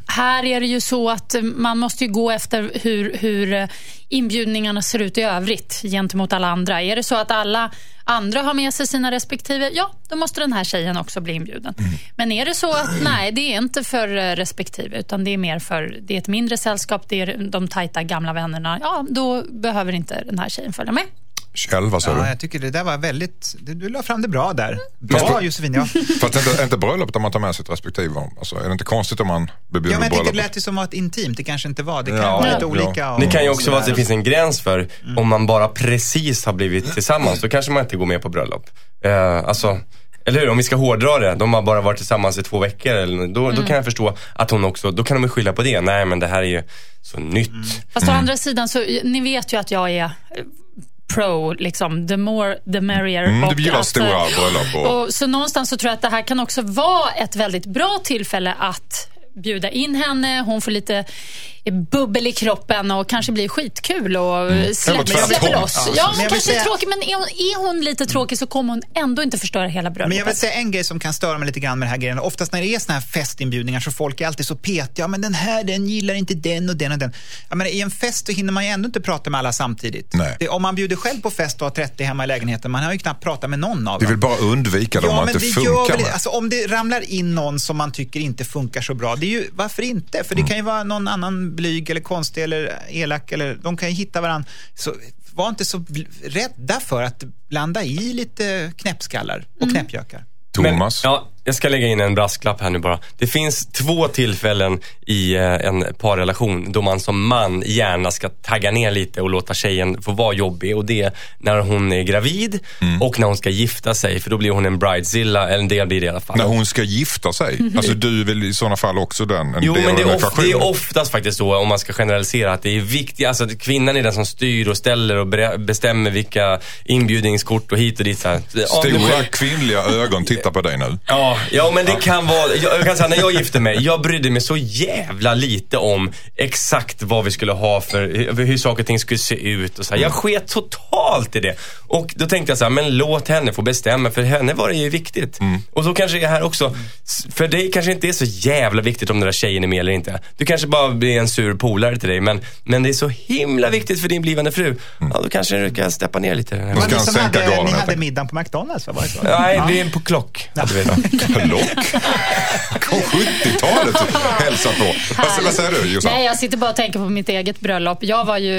Här är det ju så att man måste ju gå efter hur, hur eh, inbjudningarna ser ut i övrigt gentemot alla andra. Är det så att alla andra har med sig sina respektive, ja, då måste den här tjejen också bli inbjuden. Men är det så att nej, det är inte för eh, respektive, utan det är mer för, det är ett mindre sällskap, det är de tajta gamla vännerna, ja, då behöver inte den här tjejen följa med. Kjell, vad säger Ja, du? jag tycker det där var väldigt... Du, du la fram det bra där. Bra Josefin, ja. [laughs] Fast inte, inte bröllopet om man tar med sitt respektive. Alltså, är det inte konstigt om man blir Ja, men tänkte det bröllopet? lät ju som att intimt. Det kanske inte var. Det kan Ja, vara lite ja. olika. och Det kan ju också vara att det sådär. finns en gräns för om man bara precis har blivit tillsammans. Då kanske man inte går med på bröllop. Eh, alltså, eller hur? Om vi ska hårdra det. De har bara varit tillsammans i två veckor. Eller, då, då kan jag förstå att hon också, då kan de skylla på det. Nej men det här är ju så nytt. Fast å andra sidan, så, ni vet ju att jag är pro, liksom, the more the merrier. Mm, du gillar att, stora bröllop. Och, Och, så någonstans så tror jag att det här kan också vara ett väldigt bra tillfälle att bjuda in henne, hon får lite bubbel i kroppen och kanske blir skitkul och släpp, Eller tvärtom. släpper loss. Ja, hon kanske är säga- tråkig, men är hon, är hon lite tråkig så kommer hon ändå inte förstöra hela bröllopet. Men jag vill säga en grej som kan störa mig lite grann med den här grejen. Oftast när det är såna här festinbjudningar så folk är alltid så petiga. Ja, men den här, den gillar inte den och den och den. Jag menar, I en fest så hinner man ju ändå inte prata med alla samtidigt. Det, om man bjuder själv på fest och har 30 hemma i lägenheten, man har ju knappt pratat med någon av dem. vill bara undvika dem Ja, men inte det funkar gör väl, alltså, om det ramlar in någon som man tycker inte funkar så bra, det är ju, varför inte? För det Mm. kan ju vara någon annan blyg eller konstig eller elak, eller de kan ju hitta varandra. Så var inte så rädda för att blanda i lite knäppskallar och knäppjökar. Thomas? Men, ja, jag ska lägga in en brasklapp här nu bara. Det finns två tillfällen i eh, en parrelation då man som man gärna ska tagga ner lite och låta tjejen få vara jobbig. Och det är när hon är gravid Mm. och när hon ska gifta sig. För då blir hon en bridezilla, eller en del blir det i alla fall. När hon ska gifta sig? Alltså du är väl i sådana fall också den, en Jo, del men det är, det är oftast faktiskt så, om man ska generalisera, att det är viktigt, alltså att kvinnan är den som styr och ställer och bestämmer vilka inbjudningskort och hit och dit. Så här. Stora kvinnliga ögon tittar på dig nu. Ja, Ja, ja, men det kan vara, jag, jag kan säga när jag gifte mig, jag brydde mig så jävla lite om exakt vad vi skulle ha för, hur, hur saker och ting skulle se ut och så här. Jag sket totalt i det. Och då tänkte jag så här, men låt henne få bestämma, för henne var det ju viktigt. Och så kanske det är här också, för dig kanske inte är så jävla viktigt om den där tjejen är med eller inte. Du kanske bara blir en sur polare till dig, men, men det är så himla viktigt för din blivande fru. Ja, då kanske du kan steppa ner lite. Den här. Då ska han sänka hade, garden, ni hade middagen på McDonalds, va? var det så? Nej, Ja. vi är på klock. hade vi. [laughs] Lock. På 70-talet hälsa på. Vad, vad säger du Jossan? Nej, jag sitter bara och tänker på mitt eget bröllop. Jag var ju,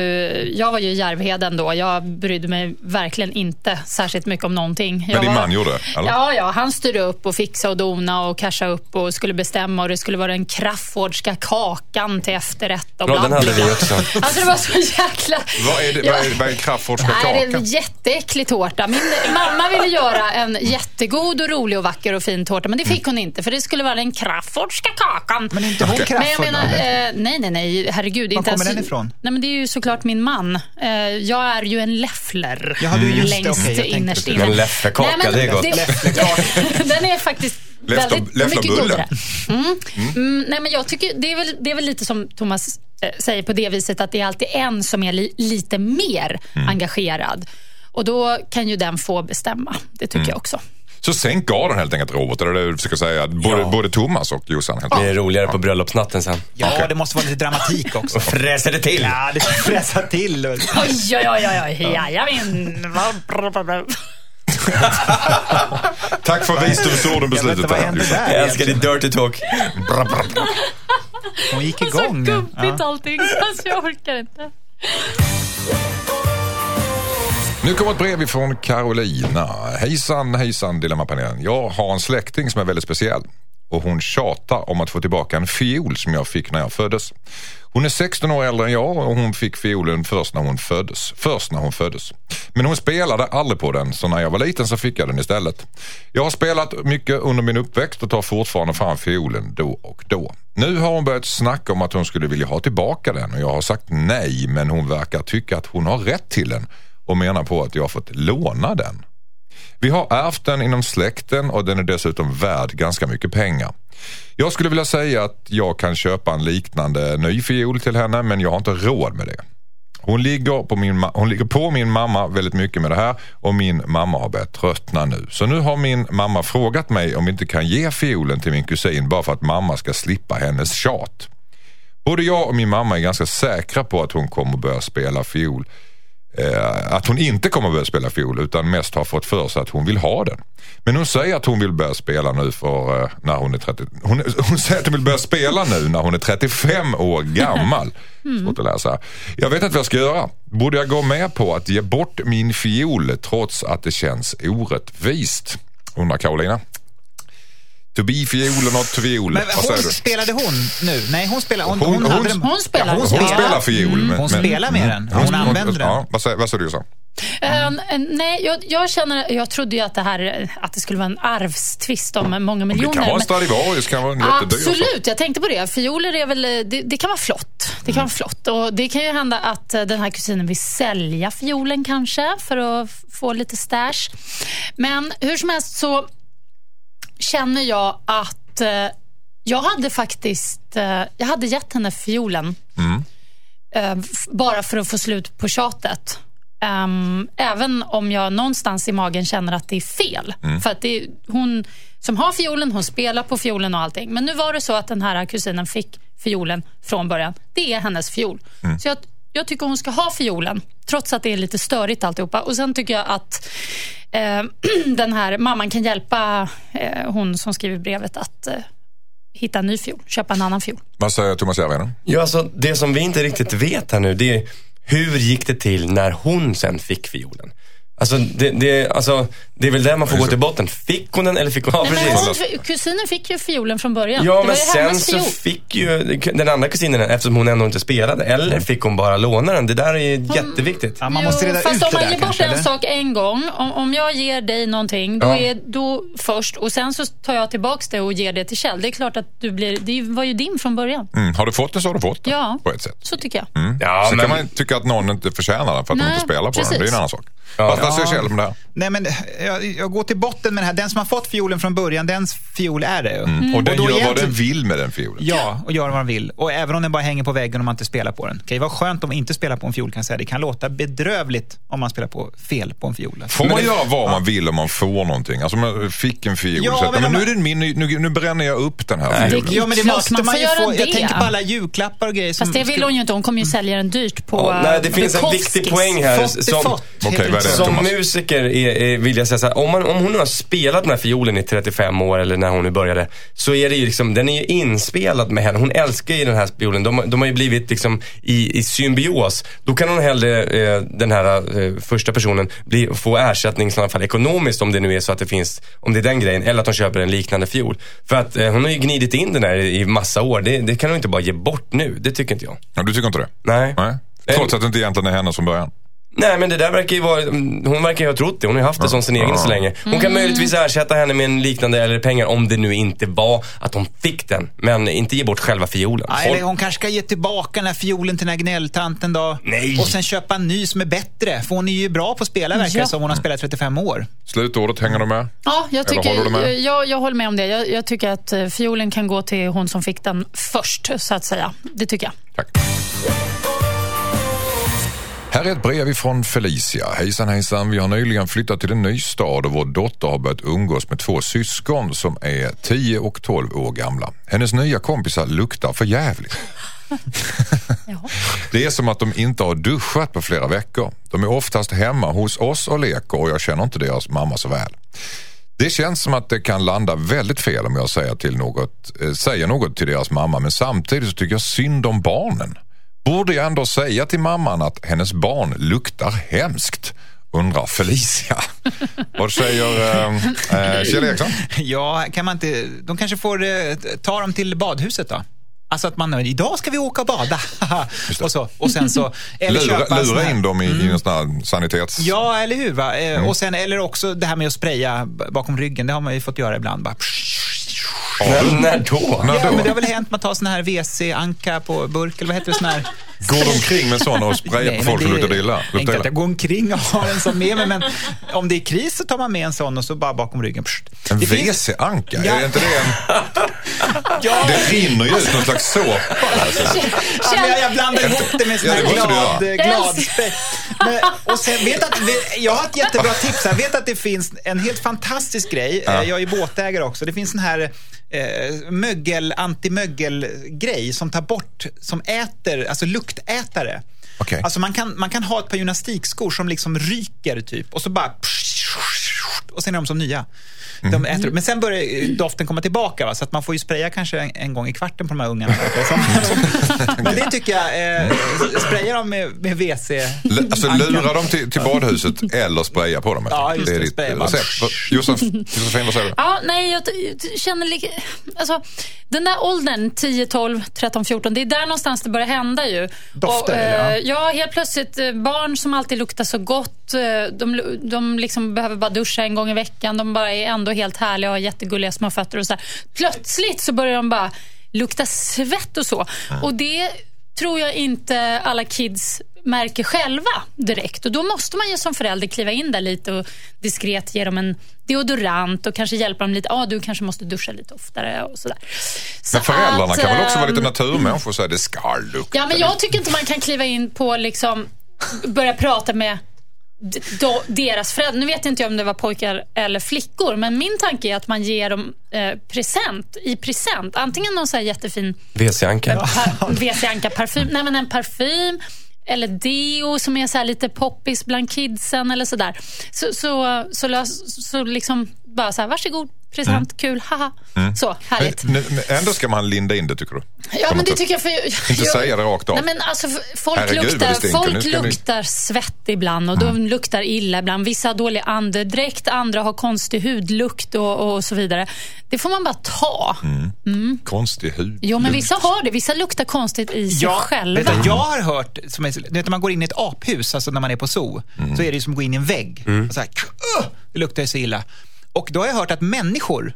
jag var ju i Järvheden då. Jag brydde mig verkligen inte särskilt mycket om någonting. Jag Men din var- man gjorde, eller? Ja, ja, han styrde upp och fixade och dona och casha upp och skulle bestämma och det skulle vara den kraftfordska kakan till efterrätt och bla, den hade vi också. Alltså det var så jäkla... Vad är, det, vad är, vad är Kraftfordska Nej, det är en jätteäcklig tårta. Min mamma ville göra en jättegod och rolig och vacker och fin tårta, men det fick hon inte för det skulle vara den kraftfordska kakan. Men inte hon Okej. kraftfull? Men jag menar, eh, nej, nej, nej, herregud. Var inte kommer ens- den ifrån? Nej, men det är ju såklart min man. Eh, jag är ju en leffler. Jaha, du just det. längst jag tänkte innerst det. inne. Men lefflerkaka, Nej, men det är gott. [laughs] den är faktiskt väldigt läfterbulle. mycket godare. Mm. Mm, nej, men jag tycker, det, är väl, det är väl lite som Thomas eh, säger på det viset att det är alltid en som är li, lite mer Mm. engagerad. Och då kan ju den få bestämma. Det tycker Mm. jag också. Så sänk garden helt enkelt Robert, är det det du försöker säga? Både, Ja. både Thomas och Jossan helt Det är roligare på bröllopsnatten sen. Ja, det måste vara lite dramatik [laughs] också. Och fräser det till. Ja, det fräsar till. Oj, oj, oj, oj. Jajamän. Tack för visdomsorden på Jag vet slutet. där, Jossan. där? Jag älskar ditt dirty talk. Hon gick Så igång. gubbigt Ja. allting. Alltså, jag orkar inte. Nu kommer ett brev ifrån Carolina. Hejsan, hejsan Dilemmapanelen. Jag har en släkting som är väldigt speciell och hon tjatar om att få tillbaka en fiol som jag fick när jag föddes. Hon är 16 år äldre än jag och hon fick fiolen först när hon föddes. Först när hon föddes. Men hon spelade aldrig på den så när jag var liten så fick jag den istället. Jag har spelat mycket under min uppväxt och tar fortfarande fram fiolen då och då. Nu har hon börjat snacka om att hon skulle vilja ha tillbaka den och jag har sagt nej men hon verkar tycka att hon har rätt till den och menar på att jag har fått låna den. Vi har ärvt den inom släkten och den är dessutom värd ganska mycket pengar. Jag skulle vilja säga att jag kan köpa en liknande ny fiol till henne men jag har inte råd med det. Hon ligger, på min, hon ligger på min mamma väldigt mycket med det här och min mamma har börjat tröttna nu. Så nu har min mamma frågat mig om vi inte kan ge fiolen till min kusin bara för att mamma ska slippa hennes tjat. Både jag och min mamma är ganska säkra på att hon kommer börja spela fiol. Eh, att hon inte kommer börja spela fiol utan mest har fått för sig att hon vill ha den. Men hon säger att hon vill börja spela nu för eh, när hon är 30. Hon, [laughs] hon säger att hon vill börja spela nu när hon är 35 år gammal. [laughs] Svårt att läsa. Jag vet inte vad jag ska göra. Borde jag gå med på att ge bort min fiol trots att det känns orättvist? Undrar Karolina. To be fiol or not to fiol. Men hon, spelade hon nu? Nej, hon spelade... Hon, Hon- hon, hon- hade den- Hon spelar. Ja, hon Hon spelar. spelar fiol. Mm, men- hon spelar med den. Hon använder den. Ja, vad säger, vad du Jossan? Eh, nej, jag, jag känner, jag trodde ju att det här att det skulle vara en arvstvist om många Det miljoner. kan vara en Stradivarius, kan vara en. Absolut, jag tänkte på det. Fioler är väl, det, det kan vara flott. Det kan vara flott. Och det kan ju hända att eh, den här kusinen vill sälja fiolen kanske för att få lite stash. Men hur som helst så känner jag att eh, jag hade faktiskt eh, jag hade gett henne fiolen eh, f- bara för att få slut på tjatet. Ehm, även om jag någonstans i magen känner att det är fel. För att det är hon som har fiolen, hon spelar på fiolen och allting. Men nu var det så att den här kusinen fick fiolen från början. Det är hennes fiol. Så jag, jag tycker hon ska ha fiolen, trots att det är lite störigt alltihopa. Och sen tycker jag att eh, [clears throat] den här mamman kan hjälpa eh, hon som skriver brevet att eh, hitta en ny fiol, köpa en annan fiol. Vad säger Thomas Järvheden? Ja, alltså, det som vi inte riktigt vet här nu, det är hur gick det till när hon sen fick fiolen? Alltså det, det, alltså, det är väl där man får gå till botten. Fick hon den eller fick hon... Ja, Nej, men precis. hon, kusinen fick ju fiolen från början. Ja, det men sen så fick ju den andra kusinen den eftersom hon ändå inte spelade. Eller fick hon bara låna den? Det där är ju jätteviktigt. Ja, man måste reda fast ut om det man där ger bort en eller? sak en gång, om, om jag ger dig någonting, då Ja. är då först och sen så tar jag tillbaks det och ger det till Kjell. Det är klart att du blir, det var ju din från början. Mm, har du fått den så har du fått den. Ja. På ett sätt. Så tycker jag. Mm. Ja, Sen men- kan man tycka att någon inte förtjänar den för att de inte spelar på den. Det är precis. en annan sak. Vad, vad säger Kjell om det? Nej, men jag, jag går till botten med det här. Den som har fått fiolen från början, dens fiol är det. Mm. Och den då gör vad egentligen- den vill med den fiolen. Ja, och gör vad man vill. Och även om den bara hänger på väggen om man inte spelar på den. Det kan ju vara skönt om man inte spelar på en fiol kan jag säga. Det kan låta bedrövligt om man spelar på fel på en fiol. Får man göra vad man vill om man får någonting? Alltså om jag fick en fiol, Ja, så men men nu, man- är det min, nu, nu bränner jag upp den här Nej. fiolen. Ja, men det måste man man, ju få. Jag det. tänker på alla julklappar och grejer. Som Fast det vill hon ju inte. Hon kommer ju sälja den dyrt på Ja, nej, det eh, finns en viktig poäng här. Fått Som, fått. Inte. som Thomas? musiker är, är, vill jag säga så här, om, man, om hon har spelat den här fiolen i 35 år eller när hon nu började, så är det ju liksom, den är ju inspelad med henne. Hon älskar ju den här fiolen. De, de har ju blivit liksom i, i symbios. Då kan hon hellre, eh, den här eh, första personen, bli, få ersättning i alla fall ekonomiskt om det nu är så att det finns, om det är den grejen, eller att hon köper en liknande fiol. För att eh, hon har ju gnidit in den här i, i massa år. Det, det kan hon inte bara ge bort nu. Det tycker inte jag. Ja, du tycker inte det? Nej. Nej. Trots att det inte egentligen är henne som början. Nej men det där verkar ju vara, hon verkar ju ha trott det. Hon har ju haft det som sin egen så länge. Hon kan möjligtvis ersätta henne med en liknande eller pengar om det nu inte var att hon fick den. Men inte ge bort själva fiolen. Ja, eller hon kanske ska ge tillbaka den här fiolen till den här gnälltanten då. Nej. Och sen köpa en ny som är bättre. För hon är ju bra på att spela verkar Ja. som. Hon har spelat 35 år. Slutordet, hänger du med? Ja, jag, Eller håller du tycker, med? jag, jag håller med om det. Jag, jag tycker att eh, fiolen kan gå till hon som fick den först, så att säga. Det tycker jag. Tack. Här är ett brev ifrån Felicia. Hejsan hejsan, vi har nyligen flyttat till en ny stad och vår dotter har börjat umgås med två syskon som är 10 och 12 år gamla. Hennes nya kompisar luktar för jävligt. [laughs] Det är som att de inte har duschat på flera veckor. De är oftast hemma hos oss och leker och jag känner inte deras mamma så väl. Det känns som att det kan landa väldigt fel om jag säger, till något, eh, säger något till deras mamma men samtidigt så tycker jag synd om barnen. Borde jag ändå säga till mamman att hennes barn luktar hemskt? Undrar Felicia. [laughs] Vad säger eh, eh, Kjell Eriksson? Ja, kan man inte... De kanske får eh, ta dem till badhuset då. Alltså att man, idag ska vi åka och bada. [laughs] och, så, och sen så... Eller Lura, köpa lura här- in dem i, i en sån här sanitets... Ja, eller hur? Va? Eh, Mm. Och sen, eller också det här med att spraya bakom ryggen. Det har man ju fått göra ibland. Bara, När, när då? När ja, då? men det har väl hänt man tar sån här WC-anka på burk, eller vad heter det? Sån här... Går de omkring med sådana och sprayar Nej, på folk som det- luktar illa? Inte att jag går omkring och har en sån med mig, men om det är kris så tar man med en sån och så bara bakom ryggen. Pssst. En WC-anka? Ja. Är inte det en... Ja, Det rinner ju ut någon slags såpa. Alltså. Ja, jag, jag blandar ihop det med sån Ja, här det måste du glad, glad. Men, och sen, vet att, jag har ett jättebra tips här. Vet att det finns en helt fantastisk grej. Ja. Eh, Jag är båtägare också. Det finns en här eh, mögel, antimögelgrej som tar bort, som äter, alltså luktätare. Okej. Alltså man kan, man kan ha ett par gymnastikskor som liksom ryker typ och så bara och sen är de som nya. De Mm. äter, men sen börjar doften komma tillbaka va? så att man får ju spraya kanske en, en gång i kvarten på de här ungarna. [laughs] [laughs] men det tycker jag, eh, spraya dem med, med WC. L- Alltså lura dem till, till badhuset eller spraya på dem. Ja, just det, ditt spraya eh, bara. recept. Josefin, vad säger du? Ja, nej, jag, jag känner lika... Alltså, den där åldern, 10, 12, 13, 14, det är där någonstans det börjar hända ju. Dofter, och, eh, Ja, helt plötsligt eh, barn som alltid luktar så gott. eh, De, de liksom behöver bara duscha en gång i veckan. De bara är ändå helt härliga och har jättegulliga små fötter och så här. Plötsligt så börjar de bara lukta svett och så. Och det tror jag inte alla kids märker själva direkt. Och Då måste man ju som förälder kliva in där lite och diskret ge dem en deodorant och kanske hjälpa dem lite. Ah, du kanske måste duscha lite oftare och sådär. Så Men föräldrarna att, kan väl också vara lite ehm, naturmänniskor och säga det ska lukta. Ja, men jag tycker inte man kan kliva in på liksom börja prata med då, deras föräldrar. Nu vet inte jag om det var pojkar eller flickor, men min tanke är att man ger dem eh, present i present. Antingen någon så här jättefin WC-anka. Anka parfym, nej men en parfym eller deo som är så här lite poppis bland kidsen eller sådär. Så, så, så, lös, så liksom bara så här, varsågod, present, kul, haha. Så, härligt. Men, men ändå ska man linda in det tycker du? Ja, men det tycker jag. För, Inte jag, säga det rakt av. Nej, men alltså, folk Herregud, luktar, stinker. Folk ska ni- luktar svett ibland och de luktar illa ibland. Vissa har dålig andedräkt, andra har konstig hudlukt och, och så vidare. Det får man bara ta. Konstig hud. Jo, men vissa har det. Vissa luktar konstigt i sig Ja, själva. vet du, jag har hört, som är, du vet, när man går in i ett aphus, alltså när man är på zoo, så är det som att gå in i en vägg. Och så här, "Ugh!" det luktar så illa. Och då har jag hört att människor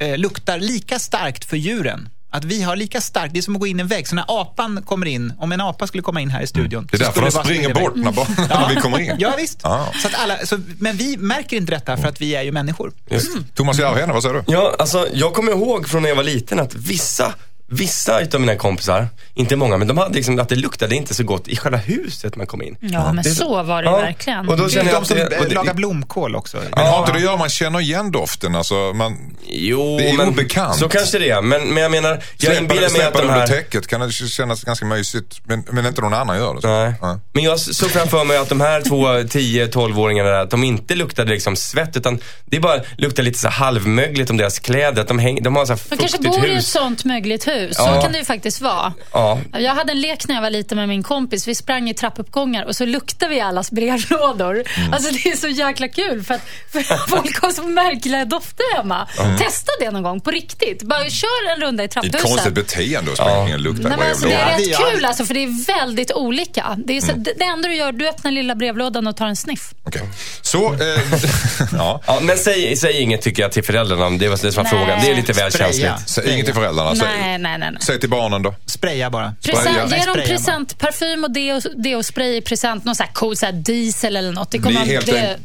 eh, luktar lika starkt för djuren. Att vi har lika starkt, det är som att gå in i en vägg. Så när apan kommer in, om en apa skulle komma in här i studion. Det är så därför skulle de springer bort när, bara, [laughs] när vi kommer in. Ja, visst. Ja. Så att alla, så, men vi märker inte detta för att vi är ju människor. Thomas Järvheden, vad säger du? Ja, alltså jag kommer ihåg från när jag var liten att vissa Vissa utav mina kompisar, inte många, men de hade liksom att det luktade inte så gott i själva huset man kom in. Ja, men Det är så var det Ja, verkligen. och då känner är jag de att som det, lagar blomkål också. Men har inte det att göra man känner igen doften? Alltså, man Jo, Det är men obekant. så kanske det är. Men, men jag menar, jag inbillar mig att de under här... täcket kan det kännas ganska mysigt. Men, men inte någon annan gör det. Så. Nej. Ja. Men jag såg framför mig att de här två [laughs] 10-12-åringarna, att de inte luktade liksom svett, utan det bara luktade lite så halvmögligt om deras kläder. Att de, häng, de har så här De kanske bor i ett sånt mögligt hus. Ja. Så kan det ju faktiskt vara. Ja. Jag hade en lek när jag var liten med min kompis. Vi sprang i trappuppgångar och så luktade vi allas brevlådor. Mm. Alltså det är så jäkla kul för att, för [laughs] folk har så märkliga dofter hemma. Testa det någon gång på riktigt. Bara kör en runda i Det är ett trapphuset. konstigt beteende att springa in och lukta Nej, alltså, det är rätt Ja, kul alltså, för det är väldigt olika. Det, är så, det, det enda du gör, du öppnar lilla brevlådan och tar en sniff. Okej. Så, eh, [laughs] ja. Ja, men säg, säg inget tycker jag till föräldrarna om det var det som var Nej. frågan. Det är lite väl Spraya. känsligt. Säg inget till föräldrarna. Säg, Nej, nej, nej. nej. säg till barnen då. Spraya bara. Spraya. Nej, ge dem spraya present, parfym och deo, deo spray i present. Någon sån här cool så här diesel eller något. Det Ni kommer, helt det, enkelt,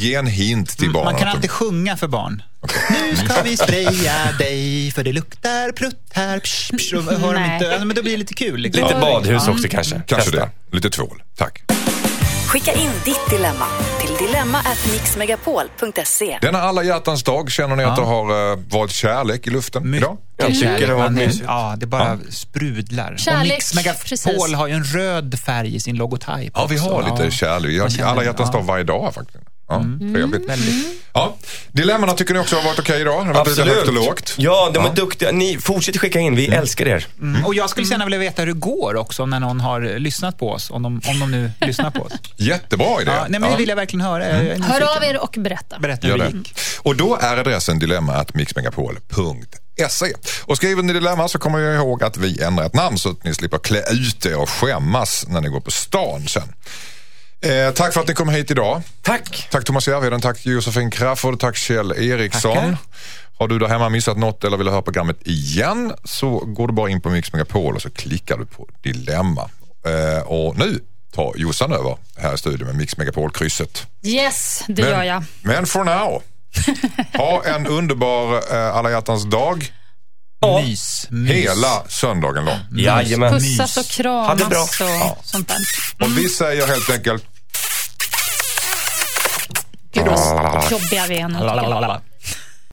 ge en hint till barnen. Man kan alltid sjunga för barn. Nu ska vi spraya dig för det luktar prutt här. Psh, psh, hör de inte, men då blir det lite kul. Liksom. Lite badhus också kanske. Kanske Testa. det. Lite tvål. Tack. Skicka in ditt dilemma till dilemma@mixmegapol.se. Denna alla hjärtans dag, känner ni att det har eh, varit kärlek i luften idag? Jag tycker det har Man- mysigt. Ja, det bara sprudlar. Kärlek, och Mix Megapol precis. har ju en röd färg i sin logotyp Ja, vi har också. lite Ja. kärlek. Jag, alla hjärtans ja. dag varje dag faktiskt. Ja, Mm. trevligt. Ja. Dilemmana tycker ni också har varit okej idag? Det har lite högt och lågt. Ja, de är duktiga. Ni fortsätter skicka in. Vi älskar er. Mm. Och jag skulle gärna vilja veta hur det går också när någon har lyssnat på oss. Om de, om de nu lyssnar på oss. [laughs] Jättebra idé. Ja, nej, men det vill jag verkligen höra. Jag är hör av er och berätta. Berätta hur det. gick. Och då är adressen dilemma.mixmegapol.se. Och skriver ni dilemma så kommer jag ihåg att vi ändrar ett namn så att ni slipper klä ut er och skämmas när ni går på stan sen. Eh, tack för att ni kom hit idag. Tack. Tack Thomas Järvheden, tack Josefin Crafoord, tack Kjell Eriksson. Tackar. Har du där hemma missat något eller vill höra programmet igen så går du bara in på Mix Megapol och så klickar du på Dilemma. Eh, och nu tar Jossan över här i studion med Mix Megapol-krysset. Yes, det gör jag. Men for now, [laughs] ha en underbar eh, alla hjärtans dag Mys. mys. hela söndagen lång. Jajamän. Pussas och kramas och sånt där. Och vi säger helt enkelt Gud vad jobbiga vi är